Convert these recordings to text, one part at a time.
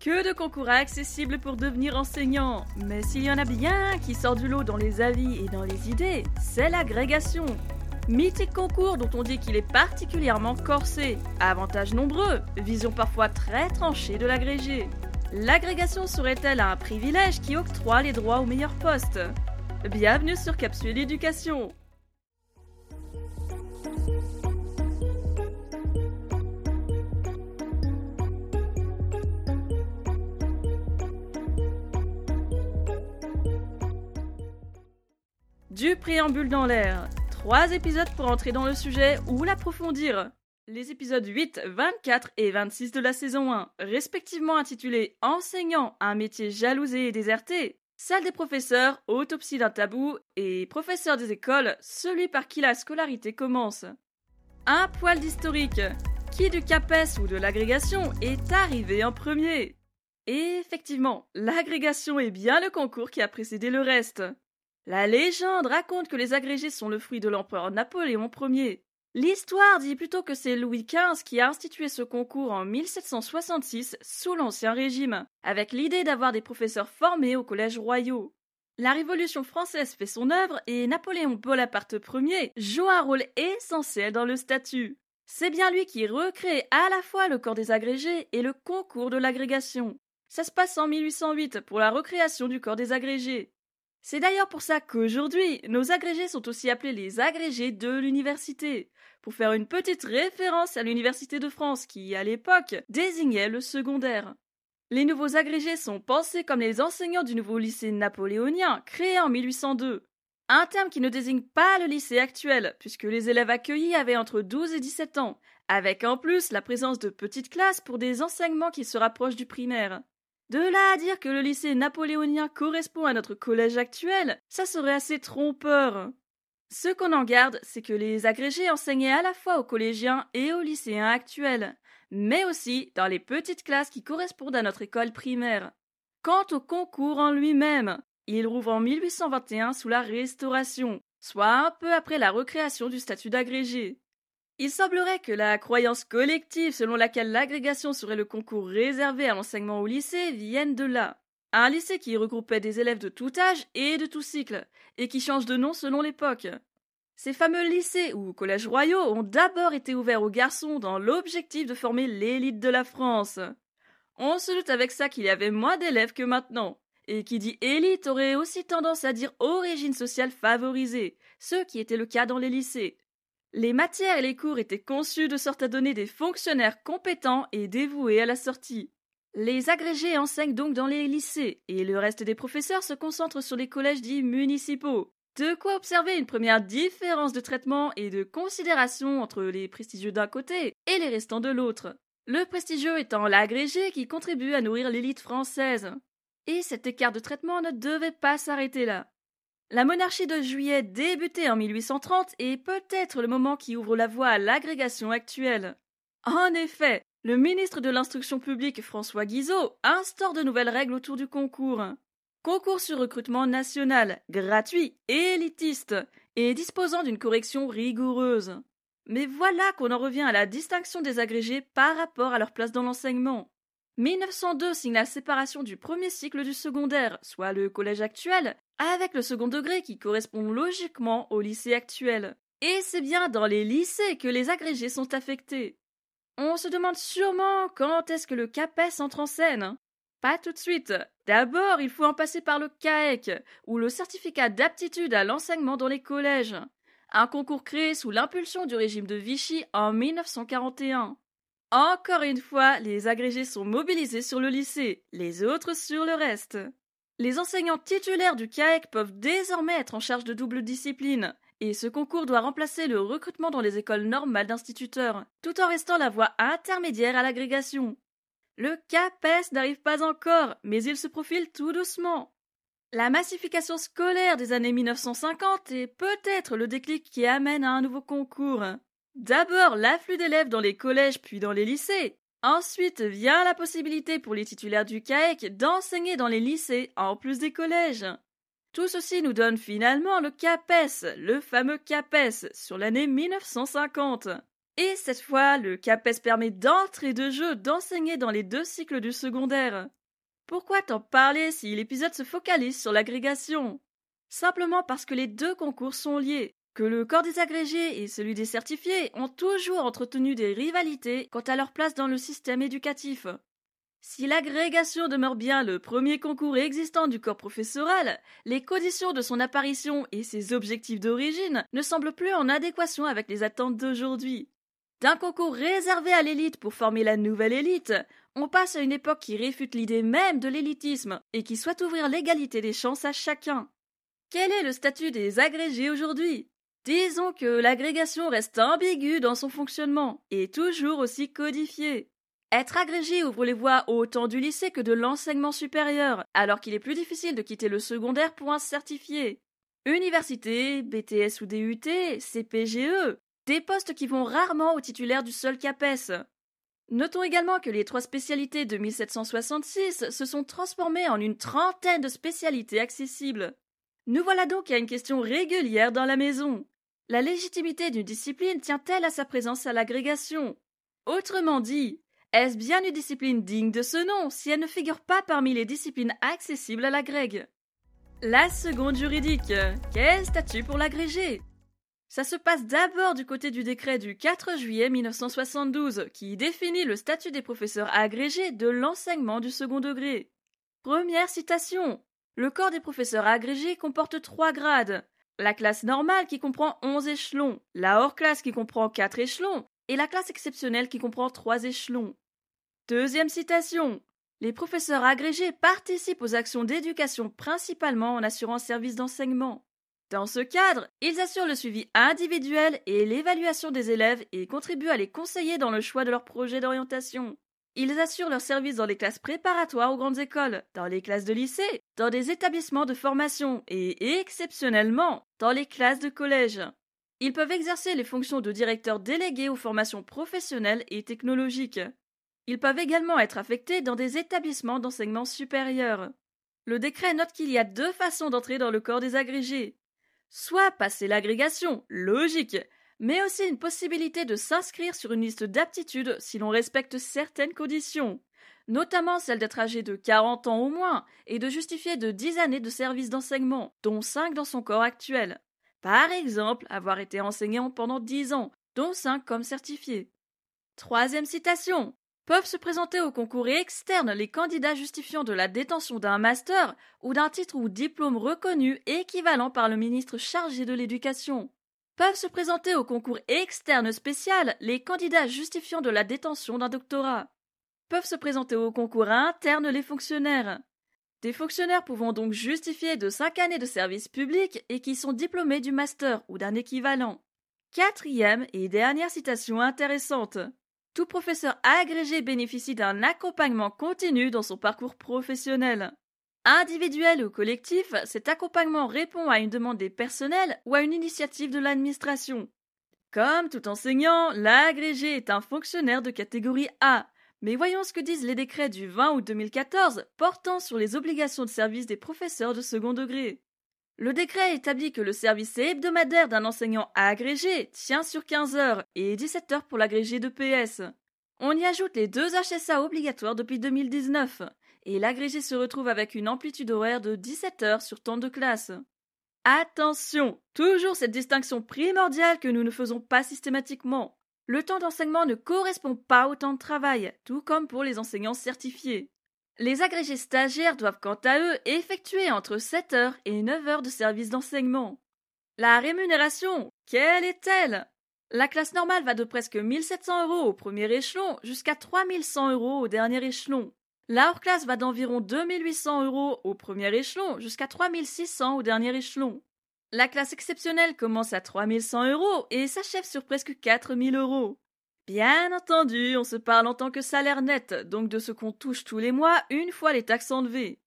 Que de concours accessibles pour devenir enseignant Mais s'il y en a bien qui sort du lot dans les avis et dans les idées, c'est l'agrégation. Mythique concours dont on dit qu'il est particulièrement corsé. Avantages nombreux, vision parfois très tranchée de l'agrégé. L'agrégation serait-elle un privilège qui octroie les droits aux meilleurs postes? Bienvenue sur Capsule Éducation Du préambule dans l'air. Trois épisodes pour entrer dans le sujet ou l'approfondir. Les épisodes 8, 24 et 26 de la saison 1, respectivement intitulés Enseignant, un métier jalousé et déserté, Salle des professeurs, Autopsie d'un tabou et Professeur des écoles, celui par qui la scolarité commence. Un poil d'historique. Qui du CAPES ou de l'agrégation est arrivé en premier? Et effectivement, l'agrégation est bien le concours qui a précédé le reste. La légende raconte que les agrégés sont le fruit de l'empereur Napoléon Ier. L'histoire dit plutôt que c'est Louis XV qui a institué ce concours en 1766 sous l'Ancien Régime, avec l'idée d'avoir des professeurs formés aux collèges royaux. La Révolution française fait son œuvre et Napoléon Bonaparte Ier joue un rôle essentiel dans le statut. C'est bien lui qui recrée à la fois le corps des agrégés et le concours de l'agrégation. Ça se passe en 1808 pour la recréation du corps des agrégés. C'est d'ailleurs pour ça qu'aujourd'hui, nos agrégés sont aussi appelés les agrégés de l'université, pour faire une petite référence à l'Université de France qui, à l'époque, désignait le secondaire. Les nouveaux agrégés sont pensés comme les enseignants du nouveau lycée napoléonien créé en 1802. Un terme qui ne désigne pas le lycée actuel, puisque les élèves accueillis avaient entre 12 et 17 ans, avec en plus la présence de petites classes pour des enseignements qui se rapprochent du primaire. De là à dire que le lycée napoléonien correspond à notre collège actuel, ça serait assez trompeur. Ce qu'on en garde, c'est que les agrégés enseignaient à la fois aux collégiens et aux lycéens actuels, mais aussi dans les petites classes qui correspondent à notre école primaire. Quant au concours en lui-même, il rouvre en 1821 sous la Restauration, soit un peu après la recréation du statut d'agrégé. Il semblerait que la croyance collective selon laquelle l'agrégation serait le concours réservé à l'enseignement au lycée vienne de là. Un lycée qui regroupait des élèves de tout âge et de tout cycle, et qui change de nom selon l'époque. Ces fameux lycées ou collèges royaux ont d'abord été ouverts aux garçons dans l'objectif de former l'élite de la France. On se doute avec ça qu'il y avait moins d'élèves que maintenant. Et qui dit élite aurait aussi tendance à dire origine sociale favorisée, ce qui était le cas dans les lycées. Les matières et les cours étaient conçus de sorte à donner des fonctionnaires compétents et dévoués à la sortie. Les agrégés enseignent donc dans les lycées, et le reste des professeurs se concentre sur les collèges dits municipaux. De quoi observer une première différence de traitement et de considération entre les prestigieux d'un côté et les restants de l'autre. Le prestigieux étant l'agrégé qui contribue à nourrir l'élite française. Et cet écart de traitement ne devait pas s'arrêter là. La monarchie de juillet débutait en 1830 et peut-être le moment qui ouvre la voie à l'agrégation actuelle. En effet, le ministre de l'Instruction publique François Guizot instaure de nouvelles règles autour du concours. Concours sur recrutement national, gratuit, élitiste et disposant d'une correction rigoureuse. Mais voilà qu'on en revient à la distinction des agrégés par rapport à leur place dans l'enseignement. 1902 signe la séparation du premier cycle du secondaire, soit le collège actuel, avec le second degré qui correspond logiquement au lycée actuel. Et c'est bien dans les lycées que les agrégés sont affectés. On se demande sûrement quand est-ce que le CAPES entre en scène. Pas tout de suite. D'abord, il faut en passer par le CAEC, ou le certificat d'aptitude à l'enseignement dans les collèges. Un concours créé sous l'impulsion du régime de Vichy en 1941. Encore une fois, les agrégés sont mobilisés sur le lycée, les autres sur le reste. Les enseignants titulaires du CAEC peuvent désormais être en charge de double discipline, et ce concours doit remplacer le recrutement dans les écoles normales d'instituteurs, tout en restant la voie intermédiaire à l'agrégation. Le CAPES n'arrive pas encore, mais il se profile tout doucement. La massification scolaire des années 1950 est peut-être le déclic qui amène à un nouveau concours. D'abord l'afflux d'élèves dans les collèges puis dans les lycées, Ensuite vient la possibilité pour les titulaires du CAEC d'enseigner dans les lycées en plus des collèges. Tout ceci nous donne finalement le CAPES, le fameux CAPES, sur l'année 1950. Et cette fois, le CAPES permet d'entrer de jeu d'enseigner dans les deux cycles du secondaire. Pourquoi t'en parler si l'épisode se focalise sur l'agrégation? Simplement parce que les deux concours sont liés, que le corps des agrégés et celui des certifiés ont toujours entretenu des rivalités quant à leur place dans le système éducatif. Si l'agrégation demeure bien le premier concours existant du corps professoral, les conditions de son apparition et ses objectifs d'origine ne semblent plus en adéquation avec les attentes d'aujourd'hui. D'un concours réservé à l'élite pour former la nouvelle élite, on passe à une époque qui réfute l'idée même de l'élitisme et qui souhaite ouvrir l'égalité des chances à chacun. Quel est le statut des agrégés aujourd'hui? Disons que l'agrégation reste ambiguë dans son fonctionnement et toujours aussi codifiée. Être agrégé ouvre les voies autant du lycée que de l'enseignement supérieur, alors qu'il est plus difficile de quitter le secondaire pour un certifié. Université, BTS ou DUT, CPGE, des postes qui vont rarement aux titulaires du seul CAPES. Notons également que les trois spécialités de 1766 se sont transformées en une trentaine de spécialités accessibles. Nous voilà donc à une question régulière dans la maison. La légitimité d'une discipline tient-elle à sa présence à l'agrégation? Autrement dit, est-ce bien une discipline digne de ce nom si elle ne figure pas parmi les disciplines accessibles à l'agrég La seconde juridique. Quel statut pour l'agrégé ça se passe d'abord du côté du décret du 4 juillet 1972 qui définit le statut des professeurs agrégés de l'enseignement du second degré. Première citation. Le corps des professeurs agrégés comporte trois grades. La classe normale qui comprend 11 échelons, la hors-classe qui comprend 4 échelons et la classe exceptionnelle qui comprend 3 échelons. Deuxième citation. Les professeurs agrégés participent aux actions d'éducation principalement en assurant service d'enseignement. Dans ce cadre, ils assurent le suivi individuel et l'évaluation des élèves et contribuent à les conseiller dans le choix de leur projet d'orientation. Ils assurent leur service dans les classes préparatoires aux grandes écoles, dans les classes de lycée, dans des établissements de formation et, exceptionnellement, dans les classes de collège. Ils peuvent exercer les fonctions de directeur délégué aux formations professionnelles et technologiques. Ils peuvent également être affectés dans des établissements d'enseignement supérieur. Le décret note qu'il y a deux façons d'entrer dans le corps des agrégés soit passer l'agrégation, logique, mais aussi une possibilité de s'inscrire sur une liste d'aptitudes si l'on respecte certaines conditions, notamment celle d'être âgé de 40 ans au moins et de justifier de 10 années de service d'enseignement, dont 5 dans son corps actuel. Par exemple, avoir été enseignant pendant 10 ans, dont 5 comme certifié. Troisième citation peuvent se présenter au concours externe les candidats justifiant de la détention d'un master ou d'un titre ou diplôme reconnu équivalent par le ministre chargé de l'éducation. Peuvent se présenter au concours externe spécial les candidats justifiant de la détention d'un doctorat. Peuvent se présenter au concours interne les fonctionnaires. Des fonctionnaires pouvant donc justifier de cinq années de service public et qui sont diplômés du master ou d'un équivalent. Quatrième et dernière citation intéressante. Tout professeur agrégé bénéficie d'un accompagnement continu dans son parcours professionnel. Individuel ou collectif, cet accompagnement répond à une demande des personnels ou à une initiative de l'administration. Comme tout enseignant, l'agrégé est un fonctionnaire de catégorie A. Mais voyons ce que disent les décrets du 20 août 2014 portant sur les obligations de service des professeurs de second degré. Le décret établit que le service hebdomadaire d'un enseignant agrégé tient sur 15 heures et 17 heures pour l'agrégé de PS. On y ajoute les deux HSA obligatoires depuis 2019 et l'agrégé se retrouve avec une amplitude horaire de 17 heures sur temps de classe. Attention, toujours cette distinction primordiale que nous ne faisons pas systématiquement. Le temps d'enseignement ne correspond pas au temps de travail, tout comme pour les enseignants certifiés. Les agrégés stagiaires doivent quant à eux effectuer entre 7 heures et 9 heures de service d'enseignement. La rémunération, quelle est-elle? La classe normale va de presque 1700 euros au premier échelon jusqu'à 3100 euros au dernier échelon. La hors-classe va d'environ 2800 euros au premier échelon jusqu'à 3600 au dernier échelon. La classe exceptionnelle commence à 3100 euros et s'achève sur presque 4000 euros. Bien entendu, on se parle en tant que salaire net, donc de ce qu'on touche tous les mois une fois les taxes enlevées.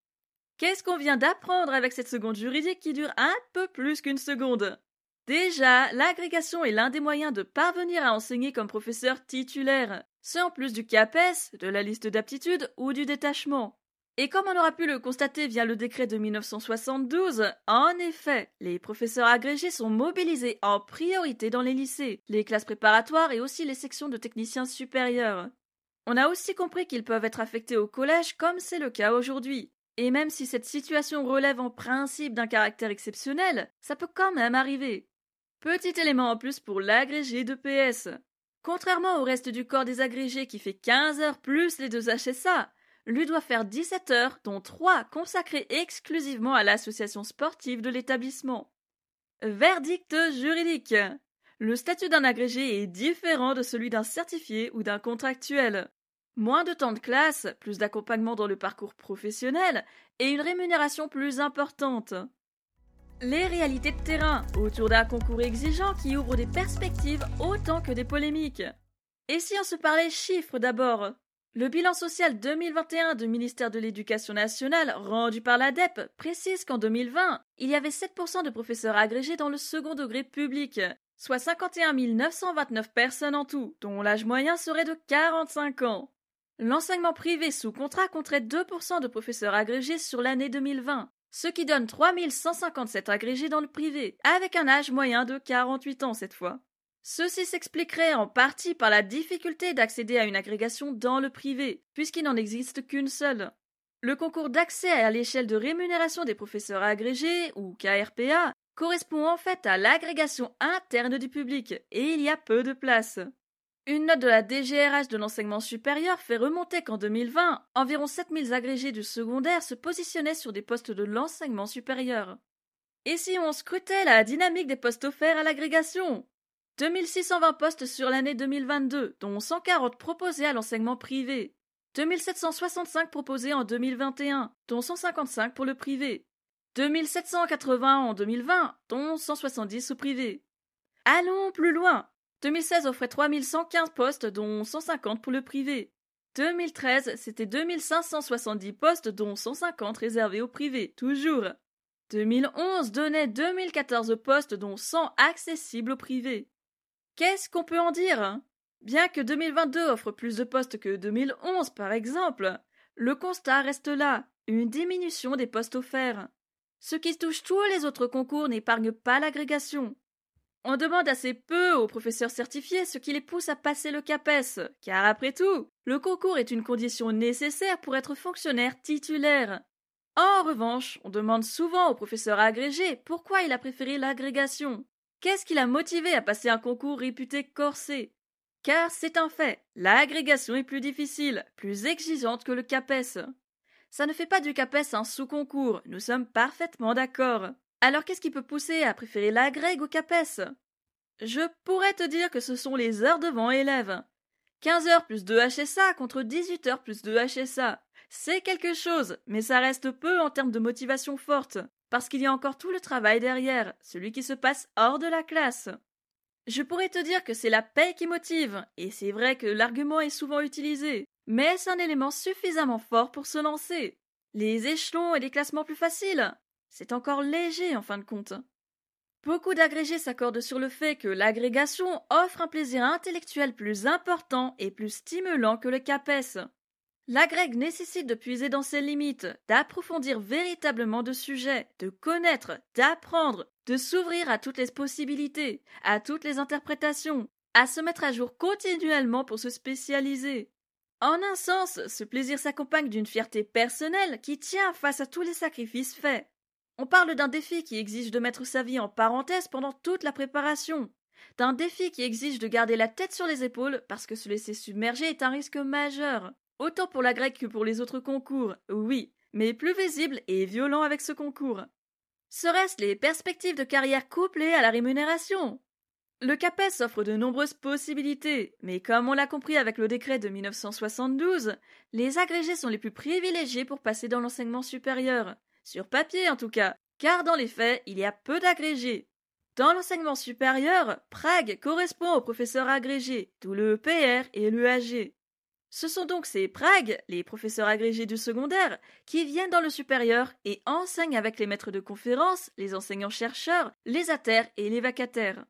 Qu'est-ce qu'on vient d'apprendre avec cette seconde juridique qui dure un peu plus qu'une seconde? Déjà, l'agrégation est l'un des moyens de parvenir à enseigner comme professeur titulaire, ce en plus du CAPES, de la liste d'aptitudes ou du détachement. Et comme on aura pu le constater via le décret de 1972, en effet, les professeurs agrégés sont mobilisés en priorité dans les lycées, les classes préparatoires et aussi les sections de techniciens supérieurs. On a aussi compris qu'ils peuvent être affectés au collège comme c'est le cas aujourd'hui. Et même si cette situation relève en principe d'un caractère exceptionnel, ça peut quand même arriver. Petit élément en plus pour l'agrégé de PS. Contrairement au reste du corps des agrégés qui fait 15 heures plus les deux HSA, lui doit faire 17 heures, dont 3 consacrées exclusivement à l'association sportive de l'établissement. Verdict juridique. Le statut d'un agrégé est différent de celui d'un certifié ou d'un contractuel. Moins de temps de classe, plus d'accompagnement dans le parcours professionnel et une rémunération plus importante. Les réalités de terrain autour d'un concours exigeant qui ouvre des perspectives autant que des polémiques. Et si on se parlait chiffres d'abord? Le bilan social 2021 du ministère de l'Éducation nationale, rendu par l'ADEP, précise qu'en 2020, il y avait 7% de professeurs agrégés dans le second degré public, soit 51 929 personnes en tout, dont l'âge moyen serait de 45 ans. L'enseignement privé sous contrat compterait 2% de professeurs agrégés sur l'année 2020, ce qui donne 3157 agrégés dans le privé, avec un âge moyen de 48 ans cette fois. Ceci s'expliquerait en partie par la difficulté d'accéder à une agrégation dans le privé, puisqu'il n'en existe qu'une seule. Le concours d'accès à l'échelle de rémunération des professeurs agrégés, ou KRPA, correspond en fait à l'agrégation interne du public, et il y a peu de place. Une note de la DGRH de l'enseignement supérieur fait remonter qu'en 2020, environ 7000 agrégés du secondaire se positionnaient sur des postes de l'enseignement supérieur. Et si on scrutait la dynamique des postes offerts à l'agrégation? 2620 postes sur l'année 2022, dont 140 proposés à l'enseignement privé. 2765 proposés en 2021, dont 155 pour le privé. 2780 en 2020, dont 170 au privé. Allons plus loin. 2016 offrait 3115 postes, dont 150 pour le privé. 2013, c'était 2570 postes, dont 150 réservés au privé, toujours. 2011 donnait 2014 postes, dont 100 accessibles au privé. Qu'est-ce qu'on peut en dire Bien que 2022 offre plus de postes que 2011 par exemple, le constat reste là, une diminution des postes offerts. Ce qui touche tous les autres concours n'épargne pas l'agrégation. On demande assez peu aux professeurs certifiés ce qui les pousse à passer le CAPES, car après tout, le concours est une condition nécessaire pour être fonctionnaire titulaire. En revanche, on demande souvent au professeur agrégé pourquoi il a préféré l'agrégation. Qu'est-ce qui l'a motivé à passer un concours réputé corsé? Car c'est un fait, l'agrégation est plus difficile, plus exigeante que le CAPES. Ça ne fait pas du CAPES un sous-concours, nous sommes parfaitement d'accord. Alors qu'est-ce qui peut pousser à préférer l'agrég au CAPES? Je pourrais te dire que ce sont les heures devant élèves. 15 heures plus 2 HSA contre 18 heures plus 2 HSA. C'est quelque chose, mais ça reste peu en termes de motivation forte parce qu'il y a encore tout le travail derrière, celui qui se passe hors de la classe. Je pourrais te dire que c'est la paix qui motive, et c'est vrai que l'argument est souvent utilisé, mais c'est un élément suffisamment fort pour se lancer. Les échelons et les classements plus faciles, c'est encore léger en fin de compte. Beaucoup d'agrégés s'accordent sur le fait que l'agrégation offre un plaisir intellectuel plus important et plus stimulant que le CAPES. L'agrég nécessite de puiser dans ses limites, d'approfondir véritablement de sujets, de connaître, d'apprendre, de s'ouvrir à toutes les possibilités, à toutes les interprétations, à se mettre à jour continuellement pour se spécialiser. En un sens, ce plaisir s'accompagne d'une fierté personnelle qui tient face à tous les sacrifices faits. On parle d'un défi qui exige de mettre sa vie en parenthèse pendant toute la préparation, d'un défi qui exige de garder la tête sur les épaules parce que se laisser submerger est un risque majeur. Autant pour la grecque que pour les autres concours, oui, mais plus visible et violent avec ce concours. Serait-ce les perspectives de carrière couplées à la rémunération? Le CAPES offre de nombreuses possibilités, mais comme on l'a compris avec le décret de 1972, les agrégés sont les plus privilégiés pour passer dans l'enseignement supérieur, sur papier en tout cas, car dans les faits, il y a peu d'agrégés. Dans l'enseignement supérieur, Prague correspond aux professeurs agrégés, d'où le EPR et l'EAG. Ce sont donc ces Pragues, les professeurs agrégés du secondaire, qui viennent dans le supérieur et enseignent avec les maîtres de conférences, les enseignants-chercheurs, les ATER et les vacataires.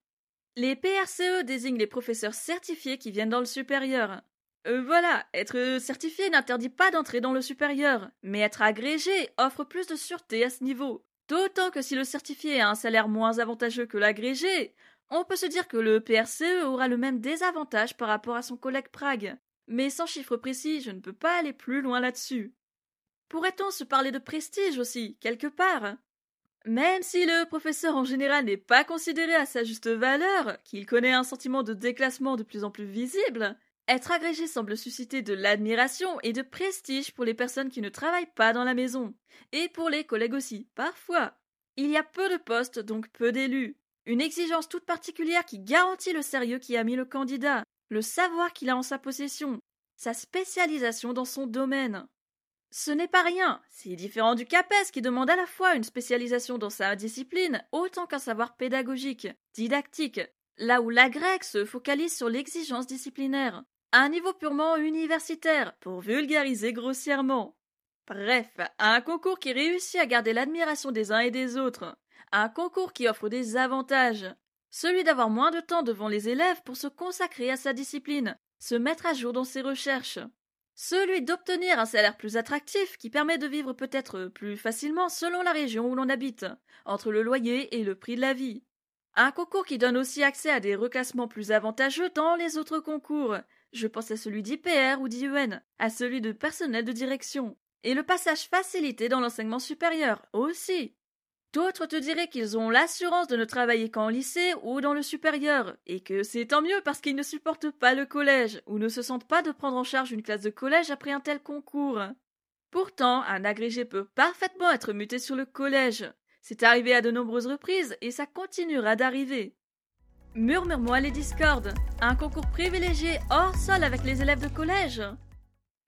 Les PRCE désignent les professeurs certifiés qui viennent dans le supérieur. Euh, voilà, être certifié n'interdit pas d'entrer dans le supérieur, mais être agrégé offre plus de sûreté à ce niveau. D'autant que si le certifié a un salaire moins avantageux que l'agrégé, on peut se dire que le PRCE aura le même désavantage par rapport à son collègue Prague. Mais sans chiffre précis, je ne peux pas aller plus loin là-dessus. Pourrait-on se parler de prestige aussi, quelque part? Même si le professeur en général n'est pas considéré à sa juste valeur, qu'il connaît un sentiment de déclassement de plus en plus visible, être agrégé semble susciter de l'admiration et de prestige pour les personnes qui ne travaillent pas dans la maison, et pour les collègues aussi, parfois. Il y a peu de postes, donc peu d'élus. Une exigence toute particulière qui garantit le sérieux qui a mis le candidat, le savoir qu'il a en sa possession, sa spécialisation dans son domaine. Ce n'est pas rien, c'est différent du CAPES qui demande à la fois une spécialisation dans sa discipline autant qu'un savoir pédagogique, didactique, là où l'agreg se focalise sur l'exigence disciplinaire un niveau purement universitaire, pour vulgariser grossièrement. Bref, un concours qui réussit à garder l'admiration des uns et des autres, un concours qui offre des avantages, celui d'avoir moins de temps devant les élèves pour se consacrer à sa discipline, se mettre à jour dans ses recherches, celui d'obtenir un salaire plus attractif qui permet de vivre peut-être plus facilement selon la région où l'on habite, entre le loyer et le prix de la vie. Un concours qui donne aussi accès à des reclassements plus avantageux dans les autres concours, je pense à celui d'IPR ou d'IEN, à celui de personnel de direction. Et le passage facilité dans l'enseignement supérieur aussi. D'autres te diraient qu'ils ont l'assurance de ne travailler qu'en lycée ou dans le supérieur, et que c'est tant mieux parce qu'ils ne supportent pas le collège, ou ne se sentent pas de prendre en charge une classe de collège après un tel concours. Pourtant, un agrégé peut parfaitement être muté sur le collège. C'est arrivé à de nombreuses reprises et ça continuera d'arriver. Murmure-moi les discordes. Un concours privilégié hors sol avec les élèves de collège.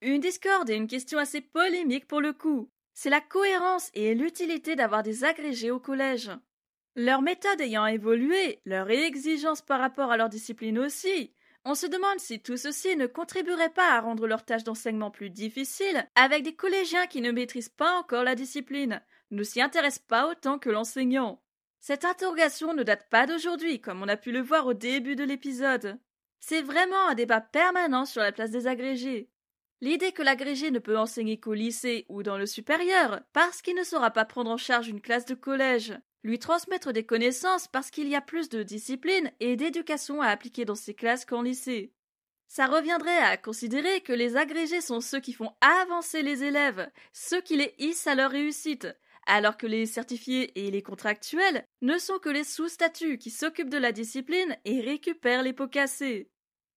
Une discorde est une question assez polémique pour le coup. C'est la cohérence et l'utilité d'avoir des agrégés au collège. Leur méthode ayant évolué, leur exigence par rapport à leur discipline aussi, on se demande si tout ceci ne contribuerait pas à rendre leur tâche d'enseignement plus difficile avec des collégiens qui ne maîtrisent pas encore la discipline, ne s'y intéressent pas autant que l'enseignant. Cette interrogation ne date pas d'aujourd'hui, comme on a pu le voir au début de l'épisode. C'est vraiment un débat permanent sur la place des agrégés. L'idée que l'agrégé ne peut enseigner qu'au lycée ou dans le supérieur parce qu'il ne saura pas prendre en charge une classe de collège, lui transmettre des connaissances parce qu'il y a plus de discipline et d'éducation à appliquer dans ces classes qu'en lycée. Ça reviendrait à considérer que les agrégés sont ceux qui font avancer les élèves, ceux qui les hissent à leur réussite, alors que les certifiés et les contractuels ne sont que les sous-statuts qui s'occupent de la discipline et récupèrent les pots cassés.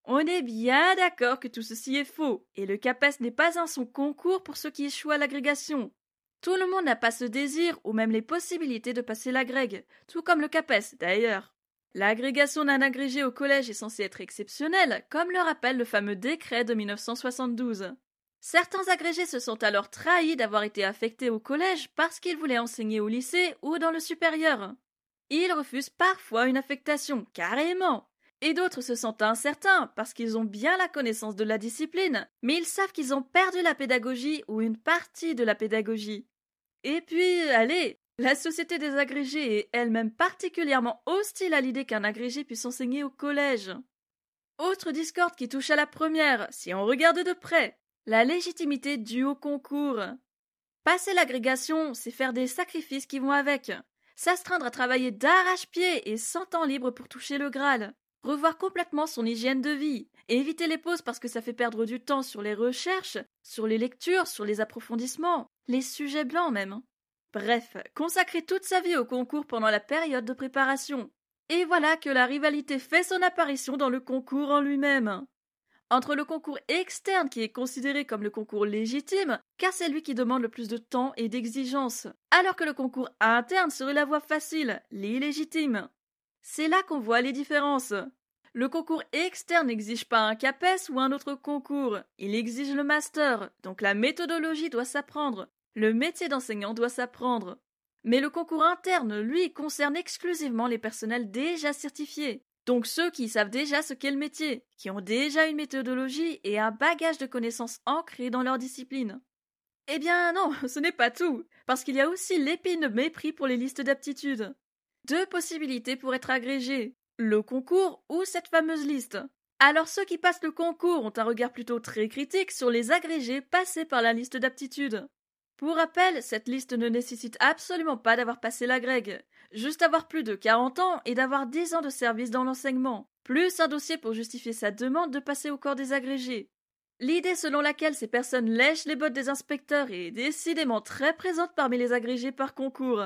On est bien d'accord que tout ceci est faux, et le CAPES n'est pas un son concours pour ceux qui échouent à l'agrégation. Tout le monde n'a pas ce désir ou même les possibilités de passer l'agrég, tout comme le CAPES d'ailleurs. L'agrégation d'un agrégé au collège est censée être exceptionnelle, comme le rappelle le fameux décret de 1972. Certains agrégés se sont alors trahis d'avoir été affectés au collège parce qu'ils voulaient enseigner au lycée ou dans le supérieur. Ils refusent parfois une affectation, carrément. Et d'autres se sentent incertains parce qu'ils ont bien la connaissance de la discipline, mais ils savent qu'ils ont perdu la pédagogie ou une partie de la pédagogie. Et puis, allez, la société des agrégés est elle-même particulièrement hostile à l'idée qu'un agrégé puisse enseigner au collège. Autre discorde qui touche à la première, si on regarde de près. La légitimité due au concours. Passer l'agrégation, c'est faire des sacrifices qui vont avec. S'astreindre à travailler d'arrache-pied et sans temps libre pour toucher le Graal. Revoir complètement son hygiène de vie. éviter les pauses parce que ça fait perdre du temps sur les recherches, sur les lectures, sur les approfondissements, les sujets blancs même. Bref, consacrer toute sa vie au concours pendant la période de préparation. Et voilà que la rivalité fait son apparition dans le concours en lui-même entre le concours externe qui est considéré comme le concours légitime, car c'est lui qui demande le plus de temps et d'exigence, alors que le concours interne serait la voie facile, l'illégitime. C'est là qu'on voit les différences. Le concours externe n'exige pas un CAPES ou un autre concours, il exige le master, donc la méthodologie doit s'apprendre, le métier d'enseignant doit s'apprendre. Mais le concours interne, lui, concerne exclusivement les personnels déjà certifiés. Donc ceux qui savent déjà ce qu'est le métier, qui ont déjà une méthodologie et un bagage de connaissances ancrées dans leur discipline. Eh bien non, ce n'est pas tout, parce qu'il y a aussi l'épine mépris pour les listes d'aptitudes. Deux possibilités pour être agrégé, le concours ou cette fameuse liste. Alors ceux qui passent le concours ont un regard plutôt très critique sur les agrégés passés par la liste d'aptitude. Pour rappel, cette liste ne nécessite absolument pas d'avoir passé la grègue, juste avoir plus de 40 ans et d'avoir 10 ans de service dans l'enseignement, plus un dossier pour justifier sa demande de passer au corps des agrégés. L'idée selon laquelle ces personnes lèchent les bottes des inspecteurs est décidément très présente parmi les agrégés par concours.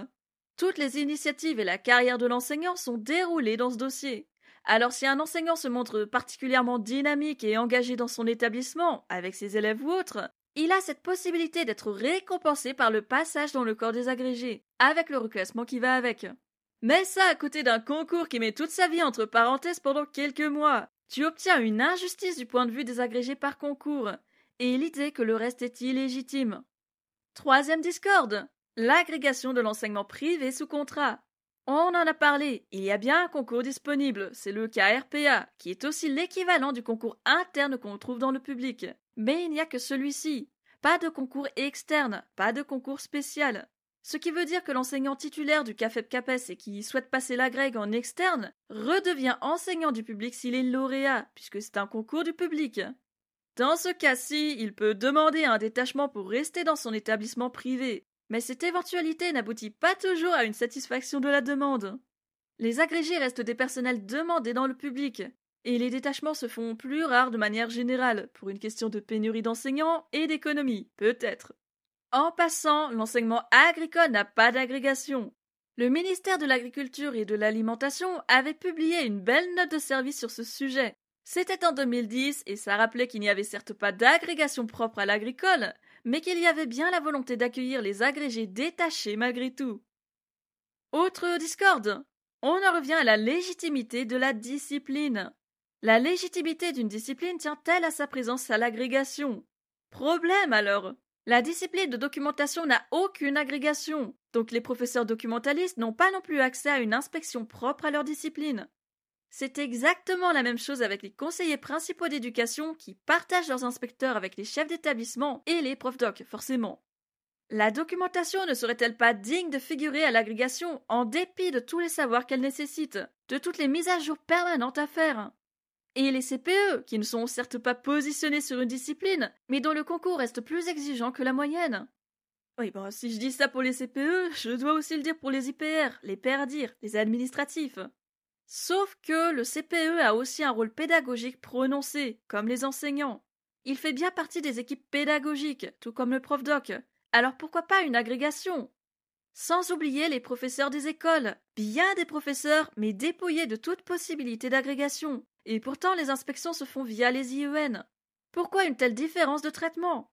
Toutes les initiatives et la carrière de l'enseignant sont déroulées dans ce dossier. Alors si un enseignant se montre particulièrement dynamique et engagé dans son établissement, avec ses élèves ou autres, il a cette possibilité d'être récompensé par le passage dans le corps des agrégés, avec le reclassement qui va avec. Mais ça à côté d'un concours qui met toute sa vie entre parenthèses pendant quelques mois. Tu obtiens une injustice du point de vue des agrégés par concours, et l'idée que le reste est illégitime. Troisième discorde. L'agrégation de l'enseignement privé sous contrat. On en a parlé, il y a bien un concours disponible, c'est le KRPA, qui est aussi l'équivalent du concours interne qu'on trouve dans le public. Mais il n'y a que celui-ci. Pas de concours externe, pas de concours spécial. Ce qui veut dire que l'enseignant titulaire du CAFEP CAPES et qui souhaite passer la grègue en externe redevient enseignant du public s'il est lauréat, puisque c'est un concours du public. Dans ce cas-ci, il peut demander un détachement pour rester dans son établissement privé, mais cette éventualité n'aboutit pas toujours à une satisfaction de la demande. Les agrégés restent des personnels demandés dans le public, et les détachements se font plus rares de manière générale, pour une question de pénurie d'enseignants et d'économie, peut-être. En passant, l'enseignement agricole n'a pas d'agrégation. Le ministère de l'Agriculture et de l'Alimentation avait publié une belle note de service sur ce sujet. C'était en 2010 et ça rappelait qu'il n'y avait certes pas d'agrégation propre à l'agricole, mais qu'il y avait bien la volonté d'accueillir les agrégés détachés malgré tout. Autre discorde. On en revient à la légitimité de la discipline. La légitimité d'une discipline tient-elle à sa présence à l'agrégation? Problème alors La discipline de documentation n'a aucune agrégation, donc les professeurs documentalistes n'ont pas non plus accès à une inspection propre à leur discipline. C'est exactement la même chose avec les conseillers principaux d'éducation qui partagent leurs inspecteurs avec les chefs d'établissement et les profs doc, forcément. La documentation ne serait-elle pas digne de figurer à l'agrégation en dépit de tous les savoirs qu'elle nécessite, de toutes les mises à jour permanentes à faire? Et les CPE, qui ne sont certes pas positionnés sur une discipline, mais dont le concours reste plus exigeant que la moyenne. Oui, bon, si je dis ça pour les CPE, je dois aussi le dire pour les IPR, les PRDIR, les administratifs. Sauf que le CPE a aussi un rôle pédagogique prononcé, comme les enseignants. Il fait bien partie des équipes pédagogiques, tout comme le prof doc. Alors pourquoi pas une agrégation? Sans oublier les professeurs des écoles, bien des professeurs, mais dépouillés de toute possibilité d'agrégation. Et pourtant, les inspections se font via les IEN. Pourquoi une telle différence de traitement?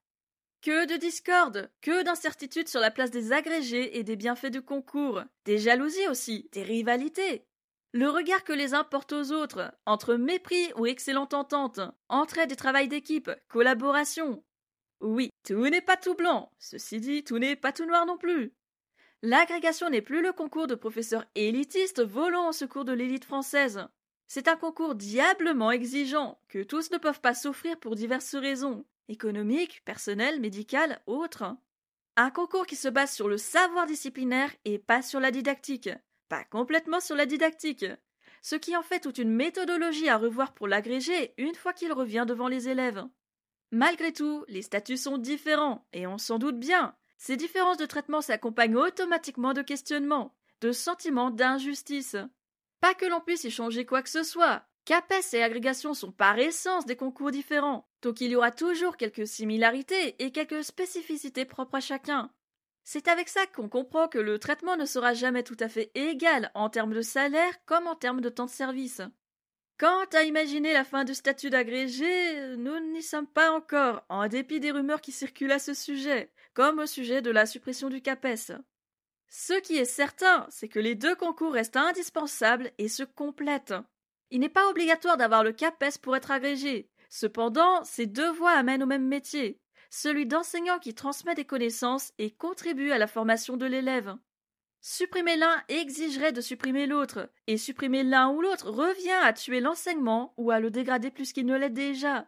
Que de discorde, que d'incertitudes sur la place des agrégés et des bienfaits du concours, des jalousies aussi, des rivalités. Le regard que les uns portent aux autres, entre mépris ou excellente entente, entraide et travail d'équipe, collaboration. Oui, tout n'est pas tout blanc, ceci dit, tout n'est pas tout noir non plus. L'agrégation n'est plus le concours de professeurs élitistes volant au secours de l'élite française. C'est un concours diablement exigeant, que tous ne peuvent pas s'offrir pour diverses raisons, économiques, personnelles, médicales, autres. Un concours qui se base sur le savoir disciplinaire et pas sur la didactique. Pas complètement sur la didactique. Ce qui en fait toute une méthodologie à revoir pour l'agrégé une fois qu'il revient devant les élèves. Malgré tout, les statuts sont différents, et on s'en doute bien. Ces différences de traitement s'accompagnent automatiquement de questionnements, de sentiments d'injustice. Pas que l'on puisse y changer quoi que ce soit. CAPES et agrégation sont par essence des concours différents, donc il y aura toujours quelques similarités et quelques spécificités propres à chacun. C'est avec ça qu'on comprend que le traitement ne sera jamais tout à fait égal en termes de salaire comme en termes de temps de service. Quant à imaginer la fin du statut d'agrégé, nous n'y sommes pas encore, en dépit des rumeurs qui circulent à ce sujet, comme au sujet de la suppression du CAPES. Ce qui est certain, c'est que les deux concours restent indispensables et se complètent. Il n'est pas obligatoire d'avoir le CAPES pour être agrégé. Cependant, ces deux voies amènent au même métier, celui d'enseignant qui transmet des connaissances et contribue à la formation de l'élève. Supprimer l'un exigerait de supprimer l'autre, et supprimer l'un ou l'autre revient à tuer l'enseignement ou à le dégrader plus qu'il ne l'est déjà.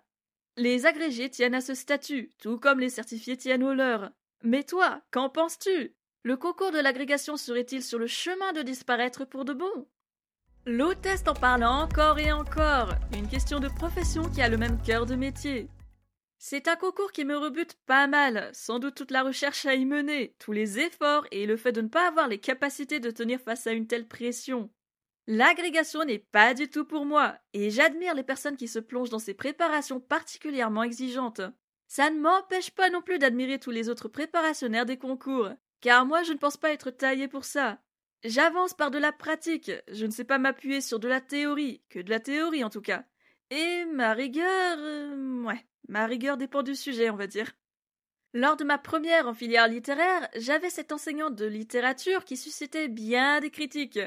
Les agrégés tiennent à ce statut, tout comme les certifiés tiennent au leur. Mais toi, qu'en penses-tu? Le concours de l'agrégation serait-il sur le chemin de disparaître pour de bon? L'hôtesse en parle encore et encore. Une question de profession qui a le même cœur de métier. C'est un concours qui me rebute pas mal, sans doute toute la recherche à y mener, tous les efforts et le fait de ne pas avoir les capacités de tenir face à une telle pression. L'agrégation n'est pas du tout pour moi, et j'admire les personnes qui se plongent dans ces préparations particulièrement exigeantes. Ça ne m'empêche pas non plus d'admirer tous les autres préparationnaires des concours, car moi je ne pense pas être taillé pour ça. J'avance par de la pratique, je ne sais pas m'appuyer sur de la théorie, que de la théorie en tout cas. Et ma rigueur. Euh, ouais, ma rigueur dépend du sujet, on va dire. Lors de ma première en filière littéraire, j'avais cette enseignante de littérature qui suscitait bien des critiques.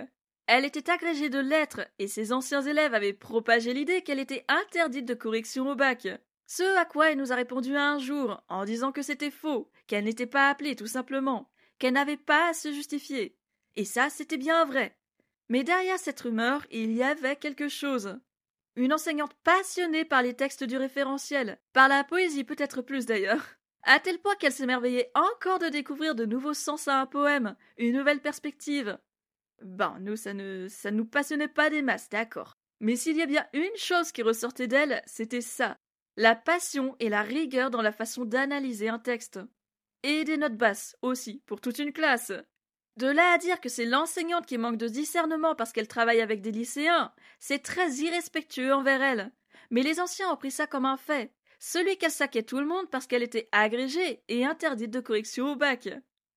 Elle était agrégée de lettres, et ses anciens élèves avaient propagé l'idée qu'elle était interdite de correction au bac. Ce à quoi elle nous a répondu un jour, en disant que c'était faux, qu'elle n'était pas appelée tout simplement, qu'elle n'avait pas à se justifier, et ça, c'était bien vrai. Mais derrière cette rumeur, il y avait quelque chose. Une enseignante passionnée par les textes du référentiel, par la poésie peut-être plus d'ailleurs, à tel point qu'elle s'émerveillait encore de découvrir de nouveaux sens à un poème, une nouvelle perspective. Bon, nous, ça ne, ça nous passionnait pas des masses, d'accord. Mais s'il y a bien une chose qui ressortait d'elle, c'était ça. La passion et la rigueur dans la façon d'analyser un texte. Et des notes basses, aussi, pour toute une classe. De là à dire que c'est l'enseignante qui manque de discernement parce qu'elle travaille avec des lycéens, c'est très irrespectueux envers elle. Mais les anciens ont pris ça comme un fait. Celui qu'elle saquait tout le monde parce qu'elle était agrégée et interdite de correction au bac.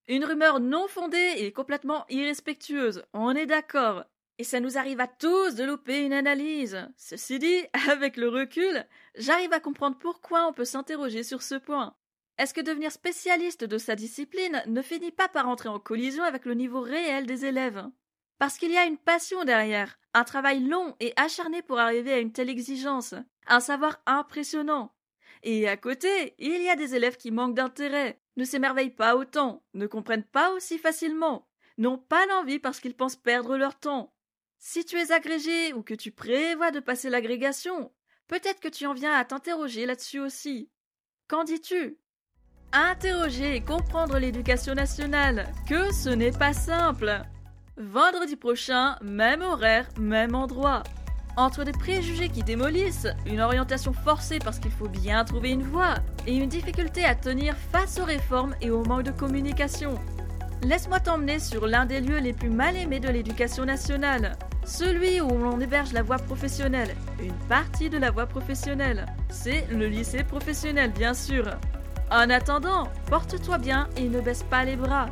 Une rumeur non fondée et complètement irrespectueuse, on est d'accord. Et ça nous arrive à tous de louper une analyse. Ceci dit, avec le recul, j'arrive à comprendre pourquoi on peut s'interroger sur ce point. Est-ce que devenir spécialiste de sa discipline ne finit pas par entrer en collision avec le niveau réel des élèves? Parce qu'il y a une passion derrière, un travail long et acharné pour arriver à une telle exigence, un savoir impressionnant. Et à côté, il y a des élèves qui manquent d'intérêt, ne s'émerveillent pas autant, ne comprennent pas aussi facilement, n'ont pas l'envie parce qu'ils pensent perdre leur temps. Si tu es agrégé ou que tu prévois de passer l'agrégation, peut-être que tu en viens à t'interroger là-dessus aussi. Qu'en dis-tu? Interroger et comprendre l'éducation nationale, que ce n'est pas simple. Vendredi prochain, même horaire, même endroit. Entre des préjugés qui démolissent, une orientation forcée parce qu'il faut bien trouver une voie, et une difficulté à tenir face aux réformes et au manque de communication. Laisse-moi t'emmener sur l'un des lieux les plus mal aimés de l'éducation nationale, celui où l'on héberge la voie professionnelle, une partie de la voie professionnelle. C'est le lycée professionnel, bien sûr. En attendant, porte-toi bien et ne baisse pas les bras.